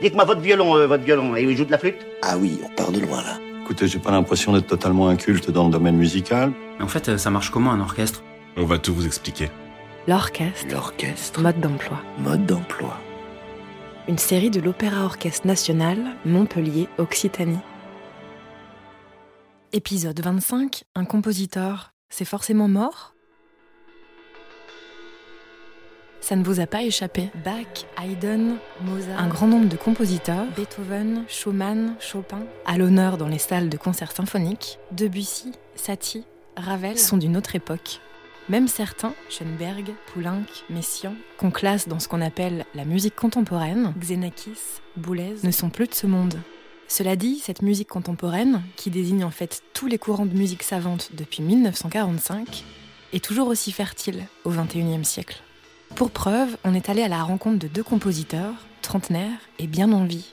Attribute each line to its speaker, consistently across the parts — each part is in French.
Speaker 1: Dites-moi votre violon, euh, votre violon, et il joue de la flûte
Speaker 2: Ah oui, on part de loin là.
Speaker 3: Écoutez, j'ai pas l'impression d'être totalement inculte dans le domaine musical.
Speaker 4: Mais en fait, euh, ça marche comment un orchestre?
Speaker 5: On va tout vous expliquer.
Speaker 6: L'orchestre,
Speaker 2: L'orchestre,
Speaker 6: mode d'emploi.
Speaker 2: mode d'emploi.
Speaker 6: Une série de l'Opéra Orchestre National, Montpellier, Occitanie. Épisode 25, un compositeur, c'est forcément mort? Ça ne vous a pas échappé. Bach, Haydn, Mozart, un grand nombre de compositeurs, Beethoven, Schumann, Chopin, à l'honneur dans les salles de concert symphoniques, Debussy, Satie, Ravel sont d'une autre époque. Même certains, Schoenberg, Poulenc, Messiaen, qu'on classe dans ce qu'on appelle la musique contemporaine, Xenakis, Boulez, ne sont plus de ce monde. Cela dit, cette musique contemporaine, qui désigne en fait tous les courants de musique savante depuis 1945, est toujours aussi fertile au XXIe siècle. Pour preuve, on est allé à la rencontre de deux compositeurs, trentenaires et bien en vie.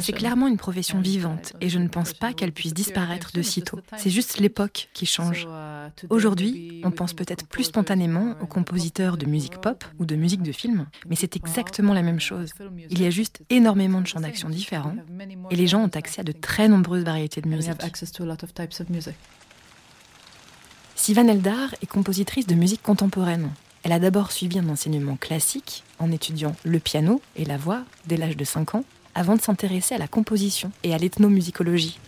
Speaker 6: C'est clairement une profession vivante et je ne pense pas qu'elle puisse disparaître de sitôt. C'est juste l'époque qui change. Aujourd'hui, on pense peut-être plus spontanément aux compositeurs de musique pop ou de musique de film, mais c'est exactement la même chose. Il y a juste énormément de champs d'action différents et les gens ont accès à de très nombreuses variétés de musique. Sivan Eldar est compositrice de musique contemporaine. Elle a d'abord suivi un enseignement classique en étudiant le piano et la voix dès l'âge de 5 ans, avant de s'intéresser à la composition et à l'ethnomusicologie.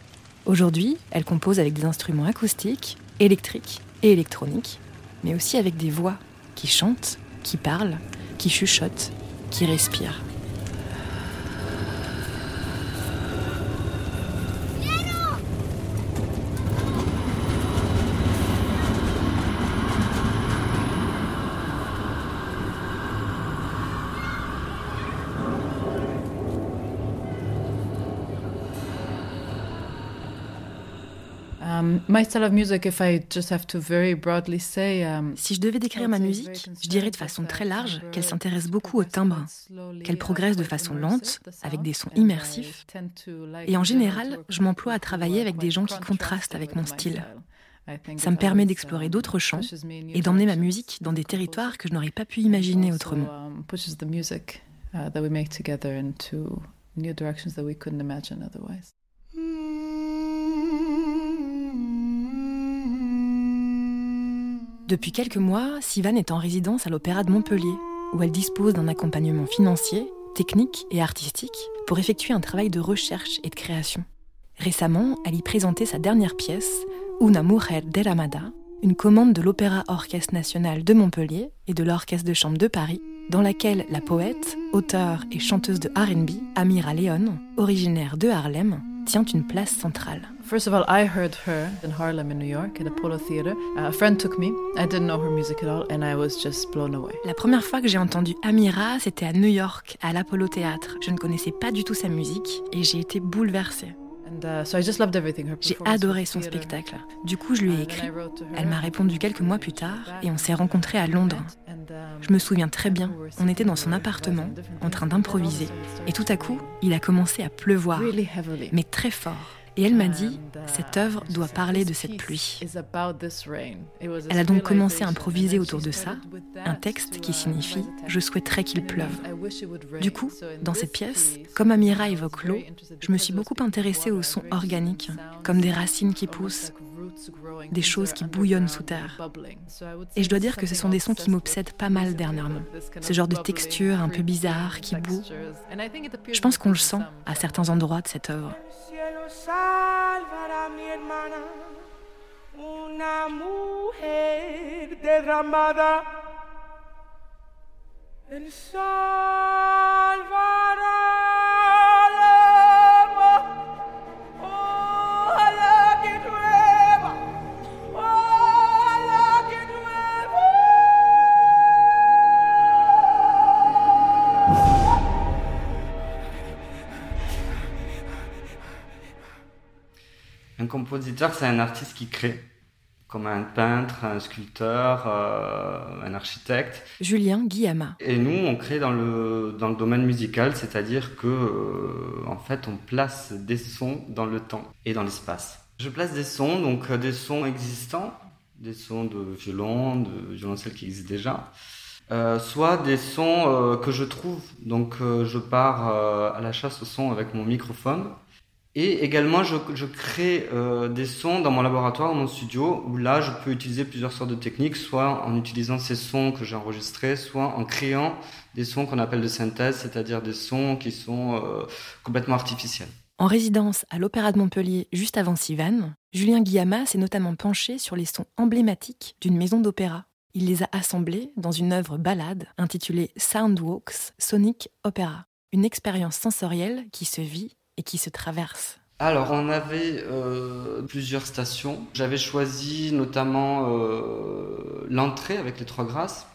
Speaker 6: Aujourd'hui, elle compose avec des instruments acoustiques, électriques et électroniques, mais aussi avec des voix qui chantent, qui parlent, qui chuchotent, qui respirent. Si je devais décrire ma musique, je dirais de façon très large qu'elle s'intéresse beaucoup au timbre, qu'elle progresse de façon lente, avec des sons immersifs. Et en général, je m'emploie à travailler avec des gens qui contrastent avec mon style. Ça me permet d'explorer d'autres champs et d'emmener ma musique dans des territoires que je n'aurais pas pu imaginer autrement. Depuis quelques mois, Sivan est en résidence à l'Opéra de Montpellier, où elle dispose d'un accompagnement financier, technique et artistique pour effectuer un travail de recherche et de création. Récemment, elle y présentait sa dernière pièce, Una Mujer de Ramada, une commande de l'Opéra Orchestre National de Montpellier et de l'Orchestre de Chambre de Paris, dans laquelle la poète, auteure et chanteuse de RB, Amira Leon, originaire de Harlem, tient une place centrale.
Speaker 7: First of all, I heard her in Harlem, in New York, at Apollo Theater. Uh, a friend took me. I didn't know her music at all, and I was just blown away.
Speaker 6: La première fois que j'ai entendu Amira, c'était à New York, à l'Apollo Theater. Je ne connaissais pas du tout sa musique et j'ai été bouleversée.
Speaker 7: Uh, so I just loved everything. Her
Speaker 6: J'ai adoré son spectacle. Du coup, je lui ai écrit. Elle m'a répondu quelques mois plus tard et on s'est rencontrés à Londres. Je me souviens très bien, on était dans son appartement, en train d'improviser. Et tout à coup, il a commencé à pleuvoir, mais très fort. Et elle m'a dit, cette œuvre doit parler
Speaker 7: "This
Speaker 6: de cette pluie.
Speaker 7: is about this rain." It was a
Speaker 6: Elle a donc commencé à improviser autour de ça, un texte qui signifie Je souhaiterais qu'il pleuve. Du coup, dans cette pièce, comme Amira évoque l'eau, je me suis beaucoup intéressée aux sons organiques, comme des racines qui poussent, des choses qui bouillonnent sous terre. Et je dois dire que ce sont des sons qui m'obsèdent pas mal dernièrement. Ce genre de texture un peu bizarre qui boue. Je pense qu'on le sent à certains endroits de cette œuvre.
Speaker 8: Un compositeur, c'est un artiste qui crée, comme un peintre, un sculpteur, euh, un architecte.
Speaker 6: Julien Guillama.
Speaker 8: Et nous, on crée dans le, dans le domaine musical, c'est-à-dire que, euh, en fait, on place des sons dans le temps et dans l'espace. Je place des sons, donc euh, des sons existants, des sons de violon, de violoncelle qui existent déjà, euh, soit des sons euh, que je trouve. Donc euh, je pars à la chasse aux sons avec mon microphone. Et également, je, crée euh, des sons dans mon laboratoire, dans mon studio, où là, je peux utiliser plusieurs sortes de techniques, soit en utilisant ces sons que j'ai enregistrés, soit en créant des sons qu'on appelle de synthèse, c'est-à-dire des sons qui sont euh, complètement artificiels.
Speaker 6: En résidence à l'Opéra de Montpellier juste avant Sivan, Julien Guillama s'est notamment penché sur les sons emblématiques d'une maison d'opéra. Il les a assemblés dans une œuvre ballade intitulée Soundwalks Sonic Opera, une expérience sensorielle qui se vit et qui se traverse.
Speaker 8: Alors, on avait euh, plusieurs stations. J'avais choisi notamment euh, l'entrée avec les Trois Grâces.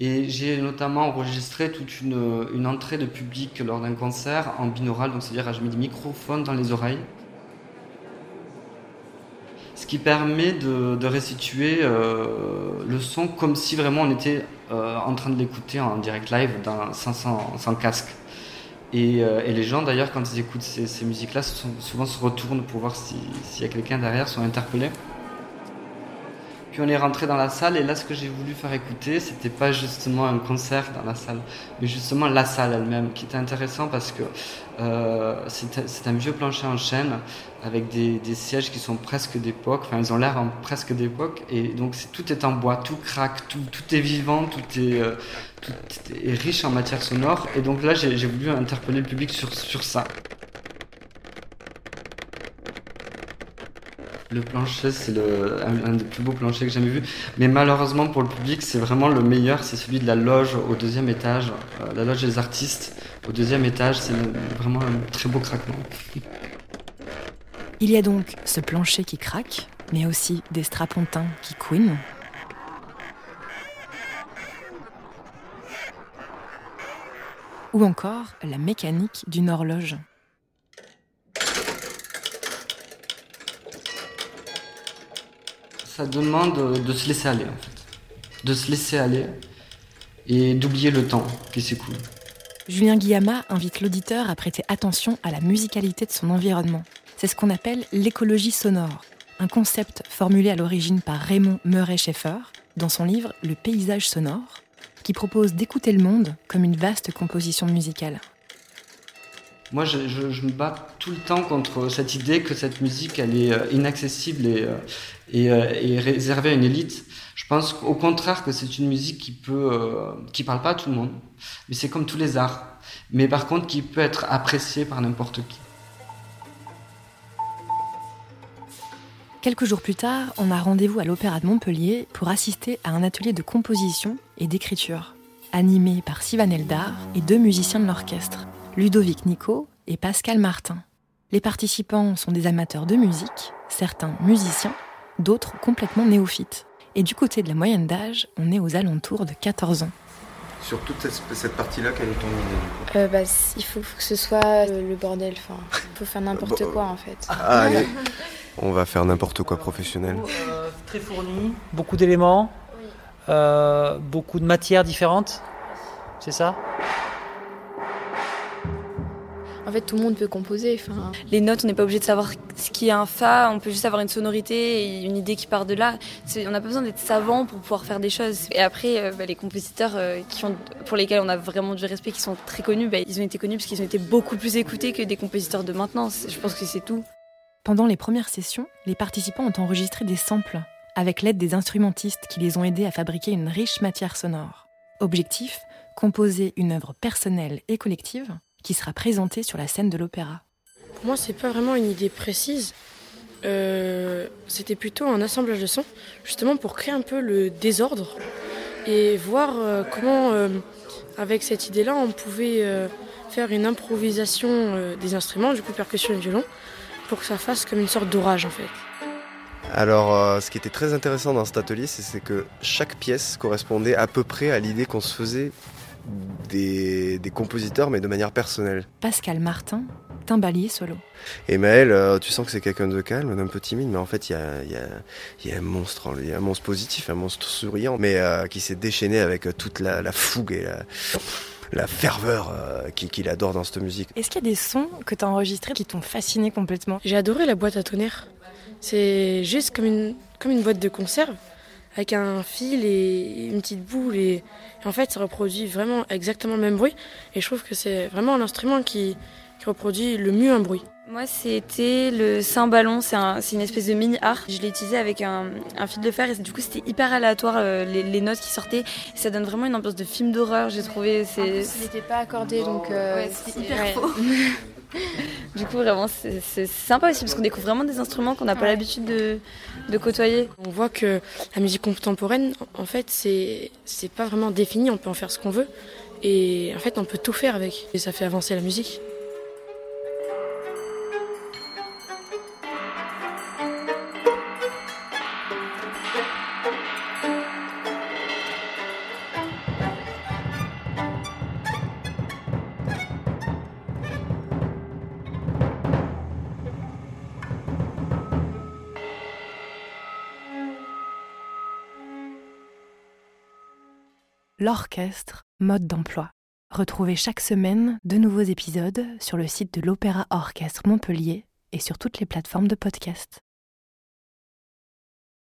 Speaker 8: Et j'ai notamment enregistré toute une, entrée de public lors d'un concert en binaural, donc c'est-à-dire j'ai mis des microphones dans les oreilles. Ce qui permet de, restituer euh, le son comme si vraiment on était en train de l'écouter en direct live sans, sans casque. Et, euh, et, les gens, d'ailleurs, quand ils écoutent ces, ces musiques-là, souvent se retournent pour voir s'il si y a quelqu'un derrière, sont interpellés. Puis on est rentré dans la salle, et là, ce que j'ai voulu faire écouter, c'était pas justement un concert dans la salle, mais justement la salle elle-même, qui était intéressant parce que euh, c'est un vieux plancher en chêne avec des, sièges qui sont presque d'époque, enfin, ils ont l'air presque d'époque, et donc tout est en bois, tout craque, tout, est vivant, tout est. Euh, tout est riche en matière sonore. Et donc là, j'ai voulu interpeller le public sur ça. Le plancher, c'est un, des plus beaux planchers que j'ai jamais vu. Mais malheureusement pour le public, c'est vraiment le meilleur. C'est celui de la loge au deuxième étage. Euh, la loge des artistes au deuxième étage. C'est vraiment un très beau craquement.
Speaker 6: Il y a donc ce plancher qui craque, mais aussi des strapontins qui couinent. ou encore la mécanique d'une horloge.
Speaker 8: Ça demande de se laisser aller en fait, de se laisser aller et d'oublier le temps qui s'écoule.
Speaker 6: Julien Guillama invite l'auditeur à prêter attention à la musicalité de son environnement. C'est ce qu'on appelle l'écologie sonore, un concept formulé à l'origine par Raymond Murray-Schaeffer dans son livre Le paysage sonore, qui propose d'écouter le monde comme une vaste composition musicale.
Speaker 8: Moi, je, me bats tout le temps contre cette idée que cette musique, elle est inaccessible et, et, et réservée à une élite. Je pense au contraire que c'est une musique qui peut, euh, qui parle pas à tout le monde, mais c'est comme tous les arts. Mais par contre, qui peut être appréciée par n'importe qui.
Speaker 6: Quelques jours plus tard, on a rendez-vous à l'Opéra de Montpellier pour assister à un atelier de composition et d'écriture, animé par Sivan Eldar et deux musiciens de l'orchestre, Ludovic Nico et Pascal Martin. Les participants sont des amateurs de musique, certains musiciens, d'autres complètement néophytes. Et du côté de la moyenne d'âge, on est aux alentours de 14 ans.
Speaker 5: Sur toute cette, partie-là, quelle est ton idée du coup
Speaker 9: euh, bah, Il faut, que ce soit le, le bordel, enfin, il faut faire n'importe bon, quoi en fait.
Speaker 5: Ah, allez. On va faire n'importe quoi professionnel.
Speaker 10: Euh, très fourni, beaucoup d'éléments, euh, beaucoup de matières différentes, c'est ça?
Speaker 9: En fait, tout le monde peut composer. Enfin...
Speaker 11: Les notes, on n'est pas obligé de savoir ce qui est un fa, on peut juste avoir une sonorité et une idée qui part de là. On n'a pas besoin d'être savant pour pouvoir faire des choses. Et après, euh, bah, les compositeurs euh, qui ont, pour lesquels on a vraiment du respect, qui sont très connus, bah, ils ont été connus parce qu'ils ont été beaucoup plus écoutés que des compositeurs de maintenant. Je pense que c'est tout.
Speaker 6: Pendant les premières sessions, les participants ont enregistré des samples avec l'aide des instrumentistes qui les ont aidés à fabriquer une riche matière sonore. Objectif composer une œuvre personnelle et collective qui sera présentée sur la scène de l'opéra.
Speaker 12: Pour moi, c'est pas vraiment une idée précise. Euh, C'était plutôt un assemblage de sons, justement pour créer un peu le désordre et voir euh, comment, euh, avec cette idée-là, on pouvait euh, faire une improvisation euh, des instruments, du coup percussion et violon, pour que ça fasse comme une sorte d'orage en fait.
Speaker 5: Alors, euh, ce qui était très intéressant dans cet atelier, c'est que chaque pièce correspondait à peu près à l'idée qu'on se faisait des, des, compositeurs, mais de manière personnelle.
Speaker 6: Pascal Martin, timbalier solo.
Speaker 5: Et Maël, euh, tu sens que c'est quelqu'un de calme, d'un peu timide, mais en fait, il y a, y, a, y a, un monstre en lui, un monstre positif, un monstre souriant, mais euh, qui s'est déchaîné avec toute la, la fougue et la la ferveur euh, qu'il qu adore dans cette musique.
Speaker 6: Est-ce qu'il y a des sons que tu as enregistrés qui t'ont fasciné complètement?
Speaker 12: J'ai adoré la boîte à tonnerre. C'est juste comme une, comme une boîte de conserve avec un fil et une petite boule. Et, et en fait, ça reproduit vraiment exactement le même bruit. Et je trouve que c'est vraiment l'instrument qui, qui reproduit le mieux un bruit.
Speaker 11: Moi, c'était le cymballon, c'est un, c'est une espèce de mini harpe. Je l'ai utilisé avec un, un fil de fer et du coup, c'était hyper aléatoire euh, les, les notes qui sortaient. Ça donne vraiment une ambiance de film d'horreur, j'ai trouvé. C'est,
Speaker 9: n'était pas accordé, donc euh,
Speaker 11: Ouais,
Speaker 9: c'était
Speaker 11: c'est-
Speaker 9: hyper
Speaker 11: ouais.
Speaker 9: faux.
Speaker 11: du coup, vraiment, c'est, sympa aussi parce qu'on découvre vraiment des instruments qu'on n'a pas l'habitude de, de côtoyer.
Speaker 12: On voit que la musique contemporaine, en fait, c'est c'est pas vraiment défini. On peut en faire ce qu'on veut. Et en fait, on peut tout faire avec. Et ça fait avancer la musique.
Speaker 6: L'orchestre, mode d'emploi. Retrouvez chaque semaine de nouveaux épisodes sur le site de l'Opéra Orchestre Montpellier et sur toutes les plateformes de podcast.